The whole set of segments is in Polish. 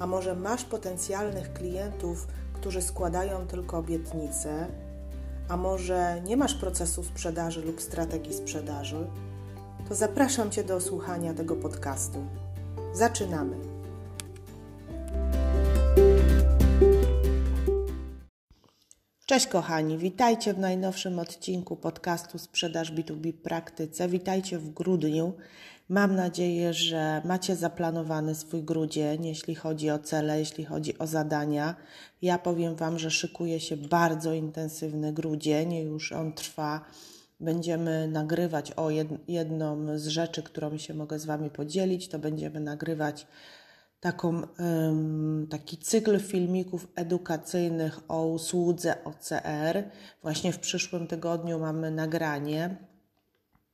a może masz potencjalnych klientów, którzy składają tylko obietnice, a może nie masz procesu sprzedaży lub strategii sprzedaży, to zapraszam Cię do słuchania tego podcastu. Zaczynamy! Cześć kochani, witajcie w najnowszym odcinku podcastu Sprzedaż B2B Praktyce. Witajcie w grudniu. Mam nadzieję, że macie zaplanowany swój grudzień, jeśli chodzi o cele, jeśli chodzi o zadania. Ja powiem Wam, że szykuje się bardzo intensywny grudzień, już on trwa. Będziemy nagrywać o jedną z rzeczy, którą się mogę z Wami podzielić, to będziemy nagrywać taką, taki cykl filmików edukacyjnych o usłudze OCR. Właśnie w przyszłym tygodniu mamy nagranie.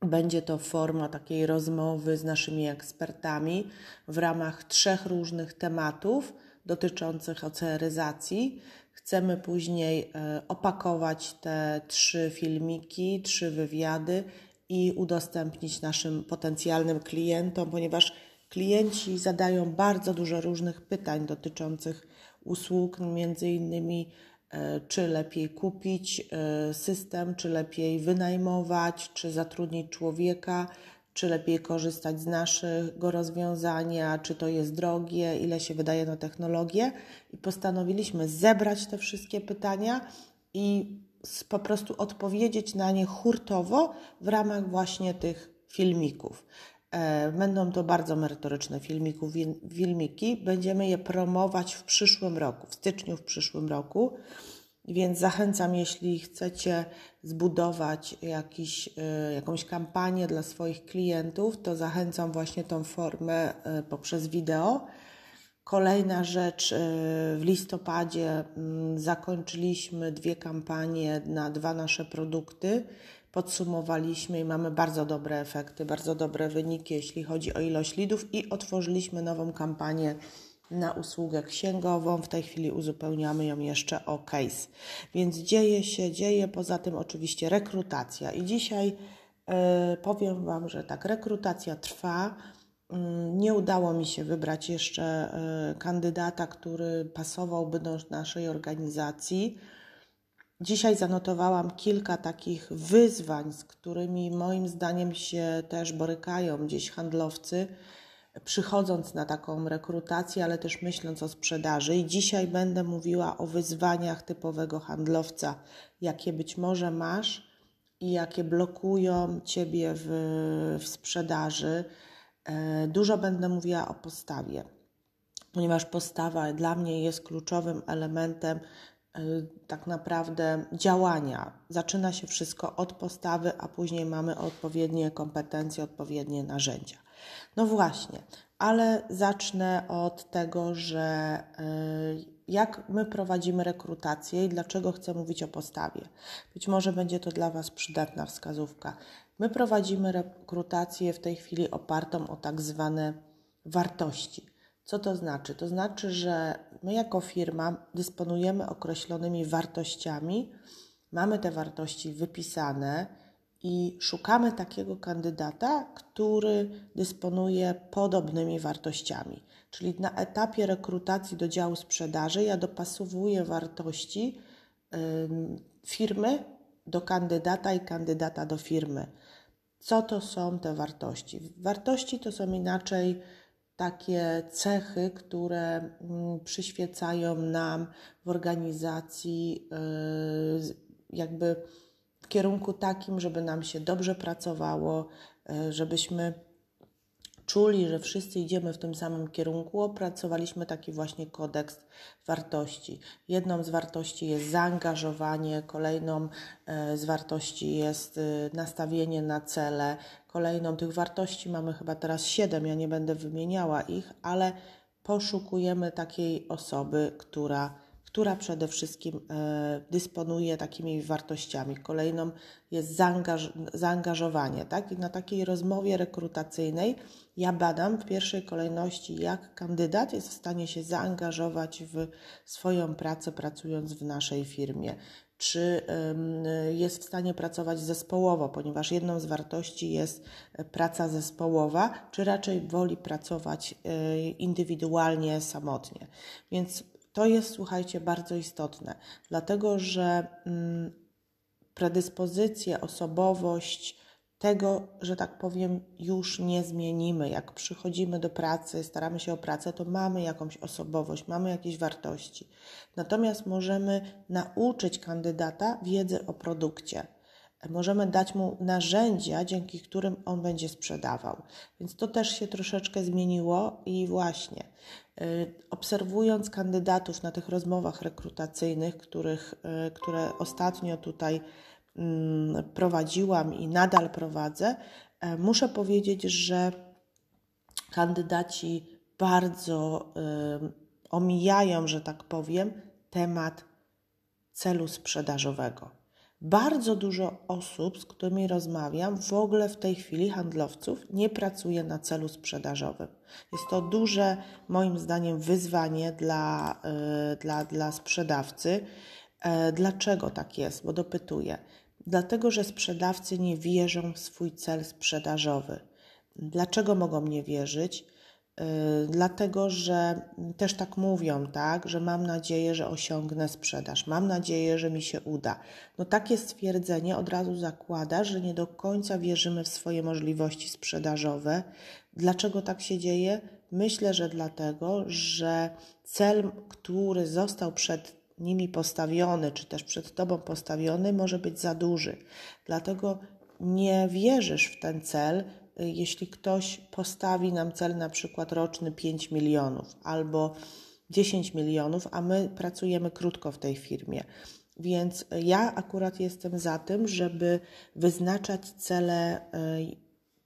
Będzie to forma takiej rozmowy z naszymi ekspertami w ramach trzech różnych tematów dotyczących OCRyzacji. Chcemy później e, opakować te trzy filmiki, trzy wywiady i udostępnić naszym potencjalnym klientom, ponieważ Klienci zadają bardzo dużo różnych pytań dotyczących usług, między innymi czy lepiej kupić e, system, czy lepiej wynajmować, czy zatrudnić człowieka, czy lepiej korzystać z naszego rozwiązania, czy to jest drogie, ile się wydaje na technologię. I postanowiliśmy zebrać te wszystkie pytania i po prostu odpowiedzieć na nie hurtowo w ramach właśnie tych filmików. E, będą to bardzo merytoryczne filmiku, filmiki. Będziemy je promować w przyszłym roku, w styczniu w przyszłym roku. Więc zachęcam, jeśli chcecie zbudować jakiś, e, jakąś kampanię dla swoich klientów, to zachęcam właśnie tą formę e, poprzez wideo. Kolejna rzecz, w listopadzie mm, zakończyliśmy dwie kampanie na dwa nasze produkty podsumowaliśmy i mamy bardzo dobre efekty, bardzo dobre wyniki, jeśli chodzi o ilość lidów i otworzyliśmy nową kampanię na usługę księgową. W tej chwili uzupełniamy ją jeszcze o case. Więc dzieje się, dzieje. Poza tym oczywiście rekrutacja. I dzisiaj y, powiem Wam, że tak, rekrutacja trwa. Y, nie udało mi się wybrać jeszcze y, kandydata, który pasowałby do naszej organizacji. Dzisiaj zanotowałam kilka takich wyzwań, z którymi moim zdaniem się też borykają gdzieś handlowcy, przychodząc na taką rekrutację, ale też myśląc o sprzedaży. I dzisiaj będę mówiła o wyzwaniach typowego handlowca, jakie być może masz i jakie blokują ciebie w, w sprzedaży. E, dużo będę mówiła o postawie, ponieważ postawa dla mnie jest kluczowym elementem tak naprawdę działania. Zaczyna się wszystko od postawy, a później mamy odpowiednie kompetencje, odpowiednie narzędzia. No właśnie, ale zacznę od tego, że y, jak my prowadzimy rekrutację i dlaczego chcę mówić o postawie. Być może będzie to dla Was przydatna wskazówka. My prowadzimy rekrutację w tej chwili opartą o tak zwane wartości. Co to znaczy? To znaczy, że my jako firma dysponujemy określonymi wartościami, mamy te wartości wypisane i szukamy takiego kandydata, który dysponuje podobnymi wartościami. Czyli na etapie rekrutacji do działu sprzedaży ja dopasowuję wartości firmy do kandydata i kandydata do firmy. Co to są te wartości? Wartości to są inaczej takie cechy, które mm, przyświecają nam w organizacji, y, jakby w kierunku takim, żeby nam się dobrze pracowało, y, żebyśmy czuli, że wszyscy idziemy w tym samym kierunku, opracowaliśmy taki właśnie kodeks wartości. Jedną z wartości jest zaangażowanie, kolejną e, z wartości jest e, nastawienie na cele, kolejną tych wartości mamy chyba teraz siedem, ja nie będę wymieniała ich, ale poszukujemy takiej osoby, która, która przede wszystkim e, dysponuje takimi wartościami. Kolejną jest zaangaż, zaangażowanie. Tak? I na takiej rozmowie rekrutacyjnej ja badam w pierwszej kolejności, jak kandydat jest w stanie się zaangażować w swoją pracę, pracując w naszej firmie czy jest w stanie pracować zespołowo, ponieważ jedną z wartości jest e, praca zespołowa, czy raczej woli pracować e, indywidualnie, samotnie. Więc to jest, słuchajcie, bardzo istotne, dlatego że mm, predyspozycje, osobowość, tego, że tak powiem, już nie zmienimy. Jak przychodzimy do pracy, staramy się o pracę, to mamy jakąś osobowość, mamy jakieś wartości. Natomiast możemy nauczyć kandydata wiedzy o produkcie. Możemy dać mu narzędzia, dzięki którym on będzie sprzedawał. Więc to też się troszeczkę zmieniło i właśnie y, obserwując kandydatów na tych rozmowach rekrutacyjnych, których, y, które ostatnio tutaj Mm, prowadziłam i nadal prowadzę, e, muszę powiedzieć, że kandydaci bardzo omijają, że tak powiem, temat celu sprzedażowego. Bardzo dużo osób, z którymi rozmawiam, w ogóle w tej chwili handlowców nie pracuje na celu sprzedażowym. Jest to duże, moim zdaniem, wyzwanie dla, e, dla, dla sprzedawcy. E, dlaczego tak jest? Bo dopytuję dlatego że sprzedawcy nie wierzą w swój cel sprzedażowy. Dlaczego mogą nie wierzyć? Yy, dlatego, że też tak mówią, tak, że mam nadzieję, że osiągnę sprzedaż, mam nadzieję, że mi się uda. No takie stwierdzenie od razu zakłada, że nie do końca wierzymy w swoje możliwości sprzedażowe. Dlaczego tak się dzieje? Myślę, że dlatego, że cel, który został przed nimi postawiony, czy też przed Tobą postawiony, może być za duży. Dlatego nie wierzysz w ten cel, jeśli ktoś postawi nam cel na przykład roczny 5 milionów albo 10 milionów, a my pracujemy krótko w tej firmie. Więc ja akurat jestem za tym, żeby wyznaczać cele e,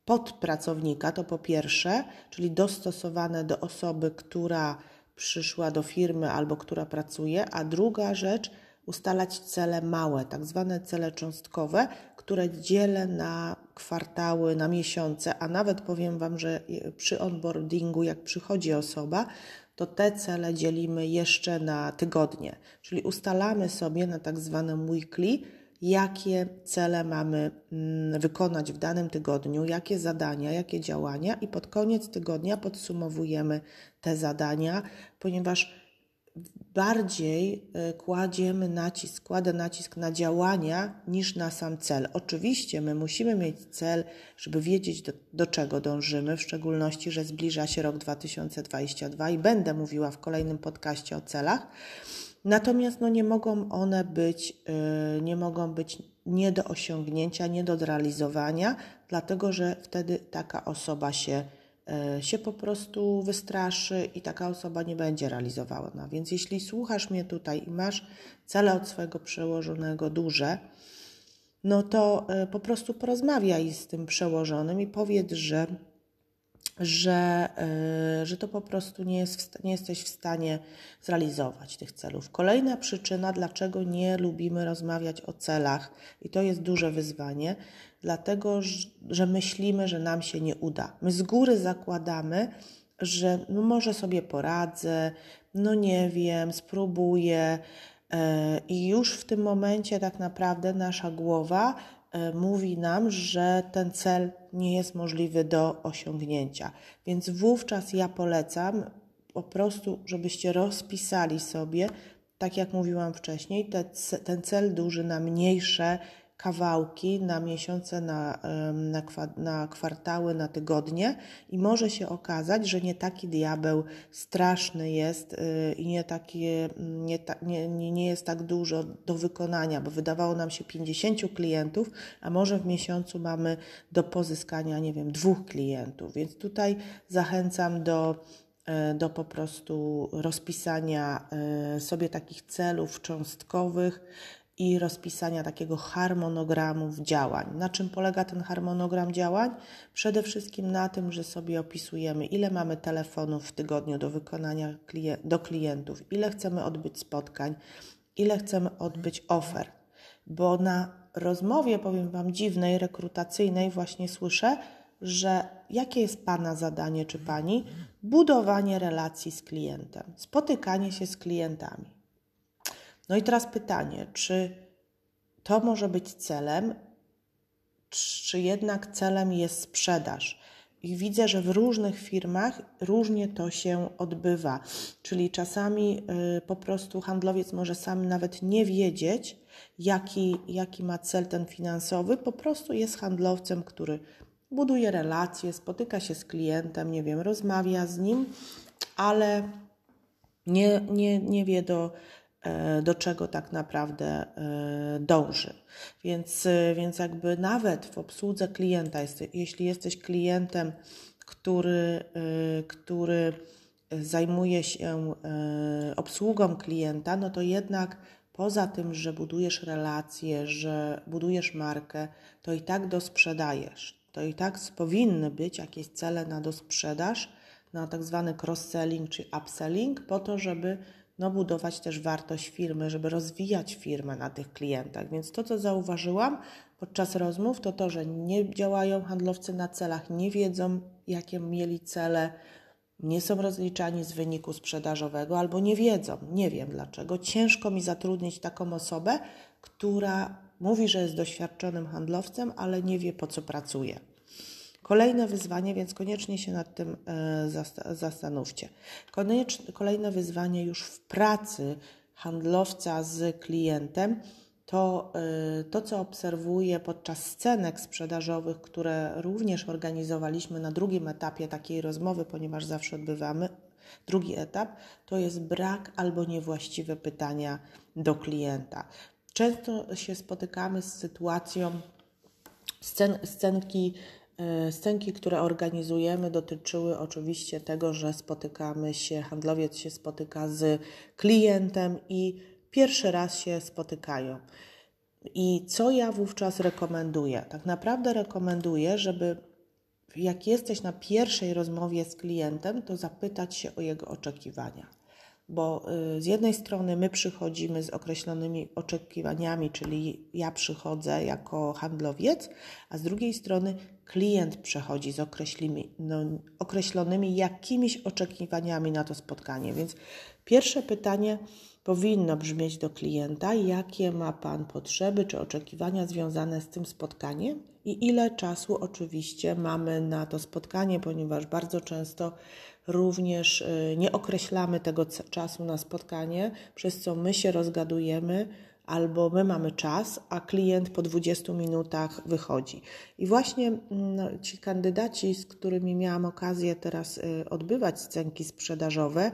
pod pracownika, to po pierwsze, czyli dostosowane do osoby, która przyszła do firmy albo która pracuje, a druga rzecz ustalać cele małe, tak zwane cele cząstkowe, które dzielę na kwartały, na miesiące, a nawet powiem Wam, że przy onboardingu, jak przychodzi osoba, to te cele dzielimy jeszcze na tygodnie, czyli ustalamy sobie na tak zwanym weekly, jakie cele mamy mm, wykonać w danym tygodniu, jakie zadania, jakie działania, i pod koniec tygodnia podsumowujemy te zadania, ponieważ bardziej y, kładziemy nacisk, kładę nacisk na działania niż na sam cel. Oczywiście my musimy mieć cel, żeby wiedzieć do, do czego dążymy, w szczególności, że zbliża się rok 2022 i będę mówiła w kolejnym podcaście o celach. Natomiast no, nie mogą one być, yy, nie mogą być nie do osiągnięcia, nie do zrealizowania, dlatego że wtedy taka osoba się, się po prostu wystraszy i taka osoba nie będzie realizowała. No, więc jeśli słuchasz mnie tutaj i masz cele od swojego przełożonego duże, no to yy, po prostu porozmawiaj z tym przełożonym i powiedz, że że, y, że to po prostu nie, jest, nie jesteś w stanie zrealizować tych celów. Kolejna przyczyna, dlaczego nie lubimy rozmawiać o celach, i to jest duże wyzwanie, dlatego że myślimy, że nam się nie uda. My z góry zakładamy, że no może sobie poradzę, no nie wiem, spróbuję. Y, I już w tym momencie tak naprawdę nasza głowa E, mówi nam, że ten cel nie jest możliwy do osiągnięcia. Więc wówczas ja polecam po prostu, żebyście rozpisali sobie, tak jak mówiłam wcześniej, te, ten cel duży na mniejsze kawałki na miesiące, na, na, na kwartały, na tygodnie i może się okazać, że nie taki diabeł straszny jest y, i nie, takie, nie, nie, nie jest tak dużo do wykonania, bo wydawało nam się 50 klientów, a może w miesiącu mamy do pozyskania, nie wiem, dwóch klientów. Więc tutaj zachęcam do y, do po prostu rozpisania y, sobie takich celów cząstkowych, i rozpisania takiego harmonogramu działań. Na czym polega ten harmonogram działań? Przede wszystkim na tym, że sobie opisujemy, ile mamy telefonów w tygodniu do wykonania do klientów, ile chcemy odbyć spotkań, ile chcemy odbyć ofert. Bo na rozmowie, powiem Wam, dziwnej, rekrutacyjnej, właśnie słyszę, że jakie jest Pana zadanie czy Pani? Budowanie relacji z klientem, spotykanie się z klientami. No i teraz pytanie, czy to może być celem, czy jednak celem jest sprzedaż? I widzę, że w różnych firmach różnie to się odbywa. Czyli czasami y, po prostu handlowiec może sam nawet nie wiedzieć, jaki, jaki ma cel ten finansowy, po prostu jest handlowcem, który buduje relacje, spotyka się z klientem, nie wiem, rozmawia z nim, ale nie, nie, nie wie do, do czego tak naprawdę e, dąży. Więc, e, więc jakby nawet w obsłudze klienta, jeśli jesteś klientem, który, który zajmuje się obsługą klienta, no to jednak poza tym, że budujesz relacje, że budujesz markę, to i tak dosprzedajesz to i tak powinny być jakieś cele na dosprzedaż, na tak zwany cross-selling czy upselling, po to, żeby no, budować też wartość firmy, żeby rozwijać firmę na tych klientach. Więc to, co zauważyłam podczas rozmów, to to, że nie działają handlowcy na celach, nie wiedzą, jakie mieli cele, nie są rozliczani z wyniku sprzedażowego albo nie wiedzą, nie wiem dlaczego. Ciężko mi zatrudnić taką osobę, która mówi, że jest doświadczonym handlowcem, ale nie wie po co pracuje. Kolejne wyzwanie, więc koniecznie się nad tym e, zastanówcie. Kolejne wyzwanie już w pracy handlowca z klientem to, e, to, co obserwuję podczas scenek sprzedażowych, które również organizowaliśmy na drugim etapie takiej rozmowy, ponieważ zawsze odbywamy drugi etap, to jest brak albo niewłaściwe pytania do klienta. Często się spotykamy z sytuacją, scen, scenki, e, scenki, które organizujemy, dotyczyły oczywiście tego, że spotykamy się, handlowiec się spotyka z klientem i pierwszy raz się spotykają. I co ja wówczas rekomenduję? Tak naprawdę rekomenduję, żeby jak jesteś na pierwszej rozmowie z klientem, to zapytać się o jego oczekiwania bo y, z jednej strony my przychodzimy z określonymi oczekiwaniami, czyli ja przychodzę jako handlowiec, a z drugiej strony klient przechodzi z określonymi, no, określonymi jakimiś oczekiwaniami na to spotkanie. Więc pierwsze pytanie powinno brzmieć do klienta: jakie ma Pan potrzeby czy oczekiwania związane z tym spotkaniem i ile czasu oczywiście mamy na to spotkanie, ponieważ bardzo często Również y, nie określamy tego czasu na spotkanie, przez co my się rozgadujemy albo my mamy czas, a klient po 20 minutach wychodzi. I właśnie mm, no, ci kandydaci, z którymi miałam okazję teraz y, odbywać scenki sprzedażowe,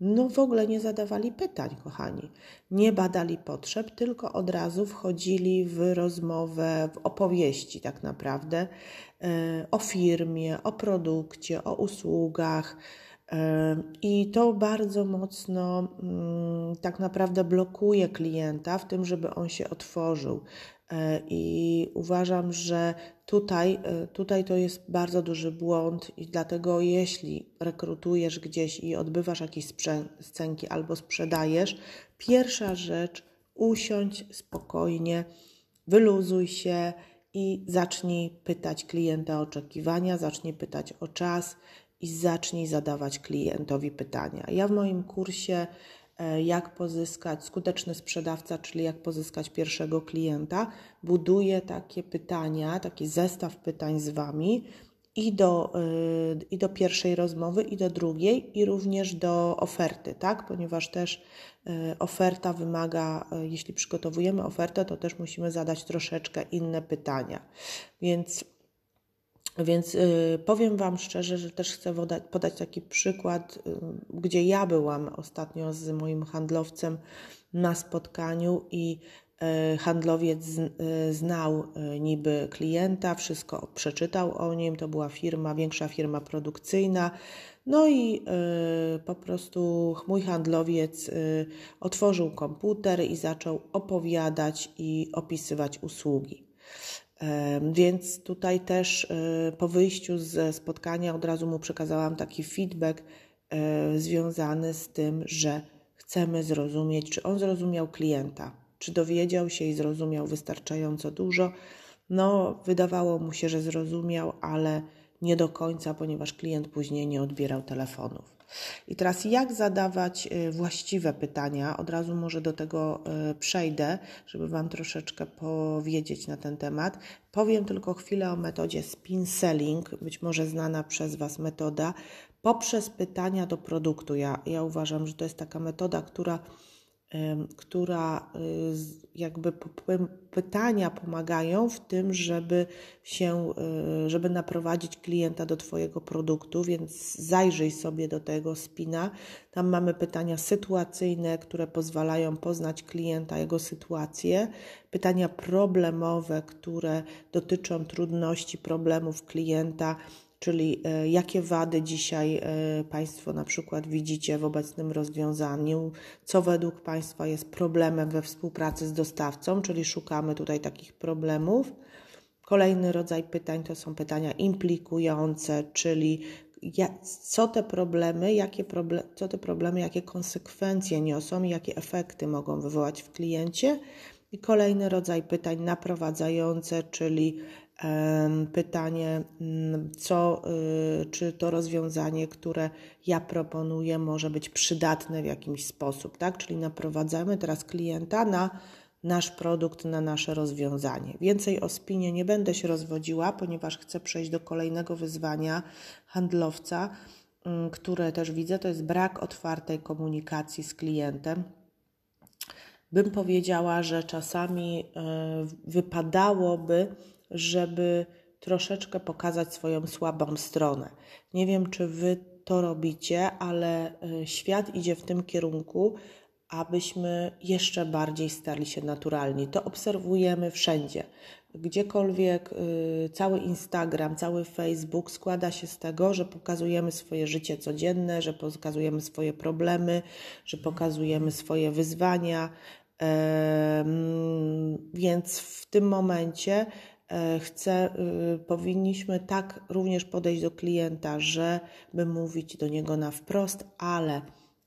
no w ogóle nie zadawali pytań, kochani. Nie badali potrzeb, tylko od razu wchodzili w rozmowę, w opowieści tak naprawdę o firmie, o produkcie, o usługach. E, I to bardzo mocno mm, tak naprawdę blokuje klienta w tym, żeby on się otworzył. E, I uważam, że tutaj, e, tutaj to jest bardzo duży błąd, i dlatego jeśli rekrutujesz gdzieś i odbywasz jakieś scenki albo sprzedajesz, pierwsza rzecz usiądź spokojnie, wyluzuj się i zacznij pytać klienta o oczekiwania, zacznij pytać o czas i zacznij zadawać klientowi pytania. Ja w moim kursie E, jak pozyskać skuteczny sprzedawca, czyli jak pozyskać pierwszego klienta, buduje takie pytania, taki zestaw pytań z Wami i do, e, i do pierwszej rozmowy, i do drugiej, i również do oferty, tak? Ponieważ też e, oferta wymaga, jeśli przygotowujemy ofertę, to też musimy zadać troszeczkę inne pytania. Więc więc y, powiem Wam szczerze, że też chcę podać, taki przykład, y, gdzie ja byłam ostatnio z moim handlowcem na spotkaniu i handlowiec znał niby klienta, wszystko przeczytał o nim, to była firma, większa firma produkcyjna. No i po prostu mój handlowiec otworzył komputer i zaczął opowiadać i opisywać usługi. Więc tutaj też po wyjściu ze spotkania od razu mu przekazałam taki feedback związany z tym, że chcemy zrozumieć, czy on zrozumiał klienta, czy dowiedział się i zrozumiał wystarczająco dużo. No, wydawało mu się, że zrozumiał, ale nie do końca, ponieważ klient później nie odbierał telefonów. I teraz jak zadawać y, właściwe pytania? Od razu może do tego y, przejdę, żeby Wam troszeczkę powiedzieć na ten temat. Powiem tylko chwilę o metodzie spin selling, być może znana przez Was metoda, poprzez pytania do produktu. Ja, ja uważam, że to jest taka metoda, która która y, jakby pytania pomagają w tym, żeby się, y, żeby naprowadzić klienta do Twojego produktu, więc zajrzyj sobie do tego spina. Tam mamy pytania sytuacyjne, które pozwalają poznać klienta, jego sytuację, pytania problemowe, które dotyczą trudności, problemów klienta, czyli e, jakie wady dzisiaj e, Państwo na przykład widzicie w obecnym rozwiązaniu, co według Państwa jest problemem we współpracy z dostawcą, czyli szukamy tutaj takich problemów. Kolejny rodzaj pytań to są pytania implikujące, czyli co te problemy, jakie proble co te problemy, jakie konsekwencje niosą i jakie efekty mogą wywołać w kliencie. I kolejny rodzaj pytań naprowadzające, czyli pytanie, mm, co, y, czy to rozwiązanie, które ja proponuję, może być przydatne w jakiś sposób, tak? Czyli naprowadzamy teraz klienta na nasz produkt, na nasze rozwiązanie. Więcej o spinie nie będę się rozwodziła, ponieważ chcę przejść do kolejnego wyzwania handlowca, mm, które też widzę, to jest brak otwartej komunikacji z klientem. Bym powiedziała, że czasami e, wypadałoby żeby troszeczkę pokazać swoją słabą stronę. Nie wiem, czy wy to robicie, ale y, świat idzie w tym kierunku, abyśmy jeszcze bardziej stali się naturalni. To obserwujemy wszędzie. Gdziekolwiek y, cały Instagram, cały Facebook składa się z tego, że pokazujemy swoje życie codzienne, że pokazujemy swoje problemy, że pokazujemy swoje wyzwania. Więc w tym momencie chcę, y, powinniśmy tak również podejść do klienta, żeby mówić do niego na wprost, ale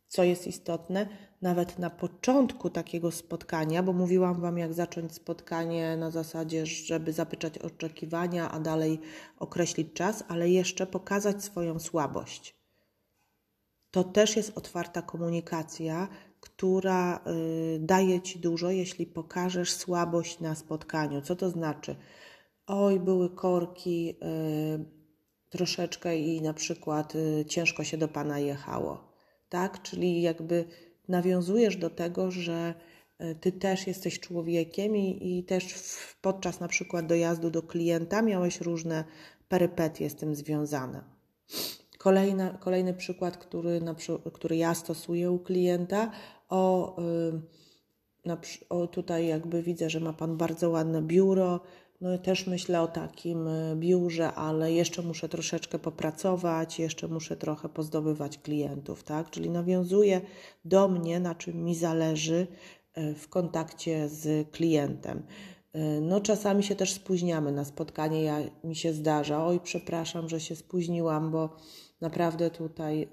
co jest istotne, nawet na początku takiego spotkania, bo mówiłam Wam, jak zacząć spotkanie na zasadzie, żeby zapytać oczekiwania, a dalej określić czas, ale jeszcze pokazać swoją słabość. To też jest otwarta komunikacja, która y, daje Ci dużo, jeśli pokażesz słabość na spotkaniu. Co to znaczy? Oj, były korki y, troszeczkę i na przykład y, ciężko się do Pana jechało, tak? Czyli jakby nawiązujesz do tego, że y, Ty też jesteś człowiekiem i, i też w, podczas na przykład dojazdu do klienta miałeś różne perypetie z tym związane. Kolejna, kolejny przykład, który, na, który ja stosuję u klienta, o, na, o tutaj jakby widzę, że ma Pan bardzo ładne biuro, no też myślę o takim e, biurze, ale jeszcze muszę troszeczkę popracować, jeszcze muszę trochę pozdobywać klientów, tak? Czyli nawiązuję do mnie, na czym mi zależy e, w kontakcie z klientem. No, czasami się też spóźniamy na spotkanie. Ja, mi się zdarza, oj, przepraszam, że się spóźniłam, bo Naprawdę tutaj,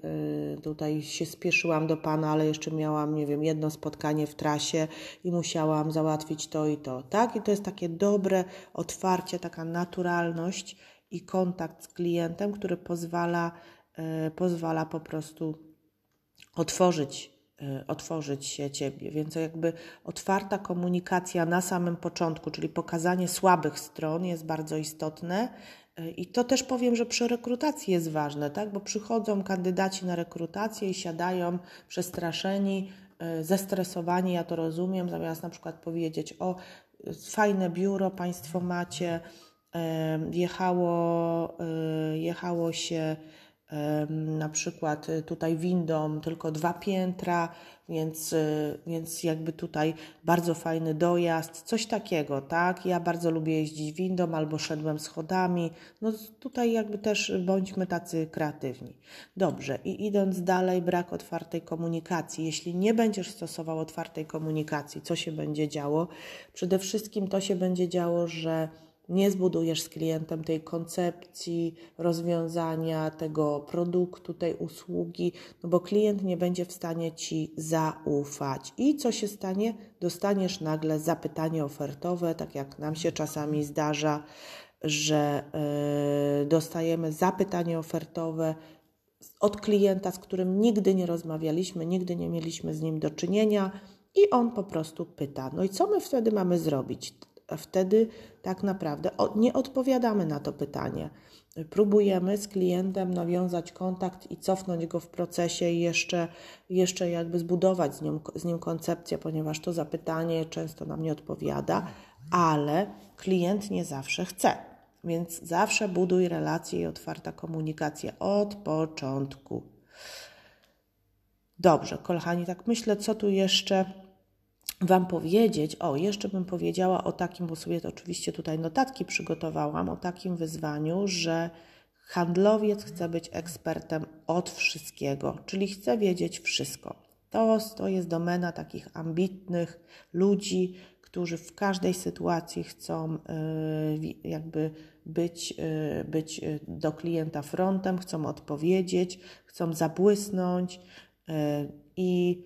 y, tutaj się spieszyłam do Pana, ale jeszcze miałam, nie wiem, jedno spotkanie w trasie i musiałam załatwić to i to, tak? I to jest takie dobre otwarcie, taka naturalność i kontakt z klientem, który pozwala, y, pozwala po prostu otworzyć otworzyć się Ciebie. Więc jakby otwarta komunikacja na samym początku, czyli pokazanie słabych stron jest bardzo istotne i to też powiem, że przy rekrutacji jest ważne, tak? bo przychodzą kandydaci na rekrutację i siadają przestraszeni, e, zestresowani, ja to rozumiem, zamiast na przykład powiedzieć: O, fajne biuro Państwo macie, jechało, jechało się na przykład y, tutaj windą tylko dwa piętra, więc, y, więc jakby tutaj bardzo fajny dojazd, coś takiego, tak? Ja bardzo lubię jeździć windą albo szedłem schodami. No tutaj jakby też bądźmy tacy kreatywni. Dobrze, i idąc dalej, brak otwartej komunikacji. Jeśli nie będziesz stosował otwartej komunikacji, co się będzie działo? Przede wszystkim to się będzie działo, że nie zbudujesz z klientem tej koncepcji, rozwiązania, tego produktu, tej usługi, no bo klient nie będzie w stanie ci zaufać. I co się stanie? Dostaniesz nagle zapytanie ofertowe, tak jak nam się czasami zdarza, że yy, dostajemy zapytanie ofertowe od klienta, z którym nigdy nie rozmawialiśmy, nigdy nie mieliśmy z nim do czynienia. I on po prostu pyta: No i co my wtedy mamy zrobić? Wtedy tak naprawdę nie odpowiadamy na to pytanie. Próbujemy z klientem nawiązać kontakt i cofnąć go w procesie i jeszcze, jeszcze jakby zbudować z, nią, z nim koncepcję, ponieważ to zapytanie często nam nie odpowiada, ale klient nie zawsze chce. Więc zawsze buduj relacje i otwarta komunikacja od początku. Dobrze, kochani, tak myślę, co tu jeszcze Wam powiedzieć, o, jeszcze bym powiedziała o takim, bo sobie to oczywiście tutaj notatki przygotowałam, o takim wyzwaniu, że handlowiec chce być ekspertem od wszystkiego, czyli chce wiedzieć wszystko. To, to jest domena takich ambitnych ludzi, którzy w każdej sytuacji chcą y, jakby być, y, być y, do klienta frontem, chcą odpowiedzieć, chcą zabłysnąć i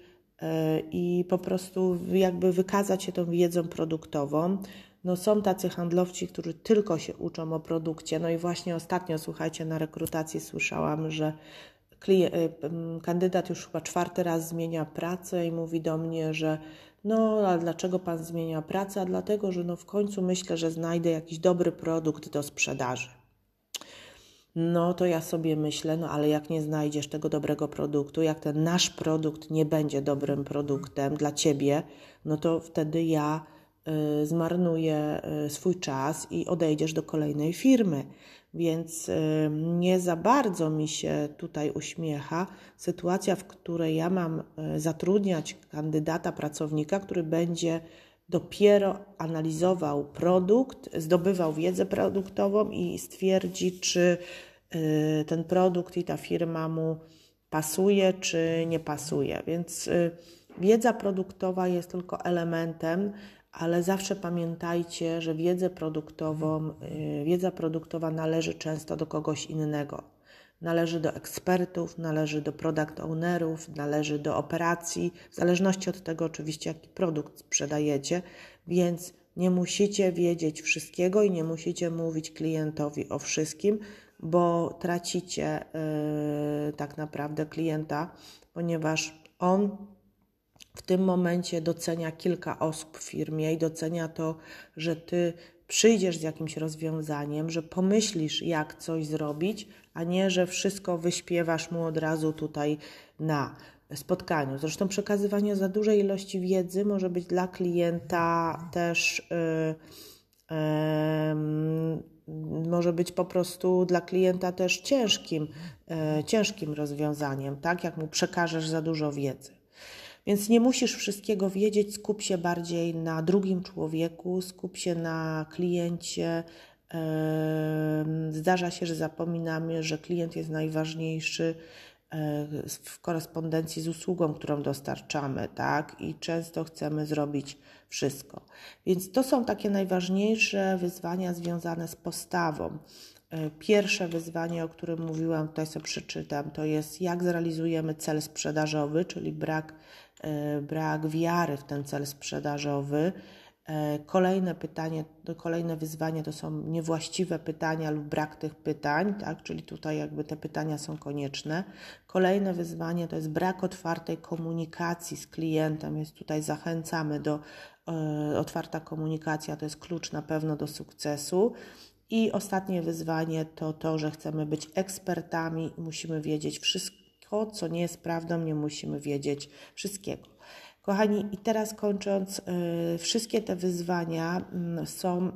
i po prostu jakby wykazać się tą wiedzą produktową. No są tacy handlowcy, którzy tylko się uczą o produkcie. No i właśnie ostatnio, słuchajcie, na rekrutacji słyszałam, że klient, kandydat już chyba czwarty raz zmienia pracę i mówi do mnie, że no, a dlaczego pan zmienia pracę? A dlatego, że no w końcu myślę, że znajdę jakiś dobry produkt do sprzedaży. No to ja sobie myślę, no ale jak nie znajdziesz tego dobrego produktu, jak ten nasz produkt nie będzie dobrym produktem dla ciebie, no to wtedy ja y, zmarnuję y, swój czas i odejdziesz do kolejnej firmy. Więc y, nie za bardzo mi się tutaj uśmiecha sytuacja, w której ja mam y, zatrudniać kandydata, pracownika, który będzie dopiero analizował produkt, zdobywał wiedzę produktową i stwierdzi, czy y, ten produkt i ta firma mu pasuje, czy nie pasuje. Więc y, wiedza produktowa jest tylko elementem, ale zawsze pamiętajcie, że wiedzę produktową, y, wiedza produktowa należy często do kogoś innego. Należy do ekspertów, należy do product ownerów, należy do operacji, w zależności od tego oczywiście, jaki produkt sprzedajecie, więc nie musicie wiedzieć wszystkiego i nie musicie mówić klientowi o wszystkim, bo tracicie yy, tak naprawdę klienta, ponieważ on w tym momencie docenia kilka osób w firmie i docenia to, że ty przyjdziesz z jakimś rozwiązaniem, że pomyślisz, jak coś zrobić, a nie, że wszystko wyśpiewasz mu od razu tutaj na spotkaniu. Zresztą przekazywanie za dużej ilości wiedzy może być dla klienta też. Yy, yy, może być po prostu dla klienta też ciężkim, yy, ciężkim rozwiązaniem, tak? Jak mu przekażesz za dużo wiedzy. Więc nie musisz wszystkiego wiedzieć, skup się bardziej na drugim człowieku, skup się na kliencie. Zdarza się, że zapominamy, że klient jest najważniejszy e, w korespondencji z usługą, którą dostarczamy, tak? I często chcemy zrobić wszystko. Więc to są takie najważniejsze wyzwania związane z postawą. E, pierwsze wyzwanie, o którym mówiłam, tutaj sobie przeczytam, to jest jak zrealizujemy cel sprzedażowy, czyli brak E, brak wiary w ten cel sprzedażowy. E, kolejne pytanie, kolejne wyzwanie to są niewłaściwe pytania lub brak tych pytań, tak? czyli tutaj jakby te pytania są konieczne. Kolejne wyzwanie to jest brak otwartej komunikacji z klientem, więc tutaj zachęcamy do e, otwarta komunikacja, to jest klucz na pewno do sukcesu. I ostatnie wyzwanie to to, że chcemy być ekspertami i musimy wiedzieć wszystko co nie jest prawdą, nie musimy wiedzieć wszystkiego. Kochani, i teraz kończąc, y, wszystkie te wyzwania y, są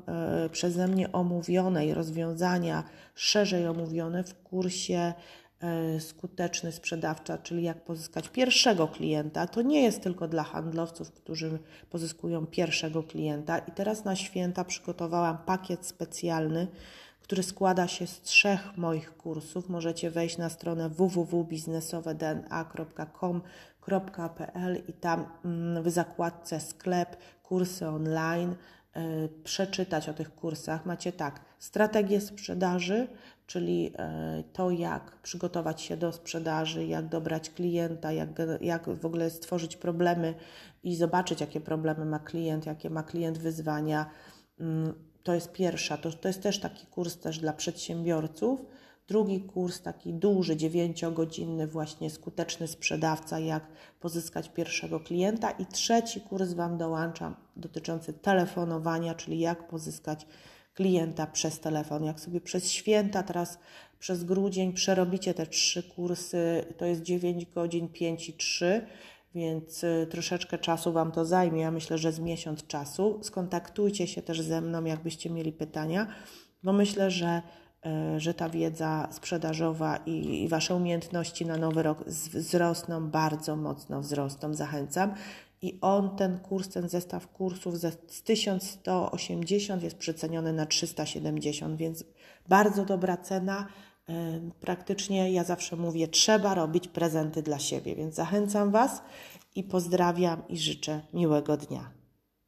y, przeze mnie omówione i rozwiązania szerzej omówione w kursie e, skuteczny sprzedawcza, czyli jak pozyskać pierwszego klienta. To nie jest tylko dla handlowców, którzy pozyskują pierwszego klienta. I teraz na święta przygotowałam pakiet specjalny, który składa się z trzech moich kursów. Możecie wejść na stronę www.biznesowedna.com.pl i tam mm, w zakładce sklep, kursy online E, przeczytać o tych kursach. Macie tak, strategię sprzedaży, czyli e, to, jak przygotować się do sprzedaży, jak dobrać klienta, jak, jak w ogóle stworzyć problemy i zobaczyć, jakie problemy ma klient, jakie ma klient wyzwania. Mm, to jest pierwsza, to, to jest też taki kurs też dla przedsiębiorców. Drugi kurs, taki duży, dziewięciogodzinny, właśnie skuteczny sprzedawca, jak pozyskać pierwszego klienta. I trzeci kurs Wam dołączam, dotyczący telefonowania, czyli jak pozyskać klienta przez telefon. Jak sobie przez święta, teraz przez grudzień przerobicie te trzy kursy, to jest 9 godzin, 5 i 3, więc y, troszeczkę czasu Wam to zajmie. Ja myślę, że z miesiąc czasu. Skontaktujcie się też ze mną, jakbyście mieli pytania, bo myślę, że że ta wiedza sprzedażowa i, i Wasze umiejętności na nowy rok wzrosną, bardzo mocno wzrosną, zachęcam. I on, ten kurs, ten zestaw kursów z 1180 jest przeceniony na 370, więc bardzo dobra cena. E, praktycznie ja zawsze mówię, trzeba robić prezenty dla siebie, więc zachęcam Was i pozdrawiam i życzę miłego dnia.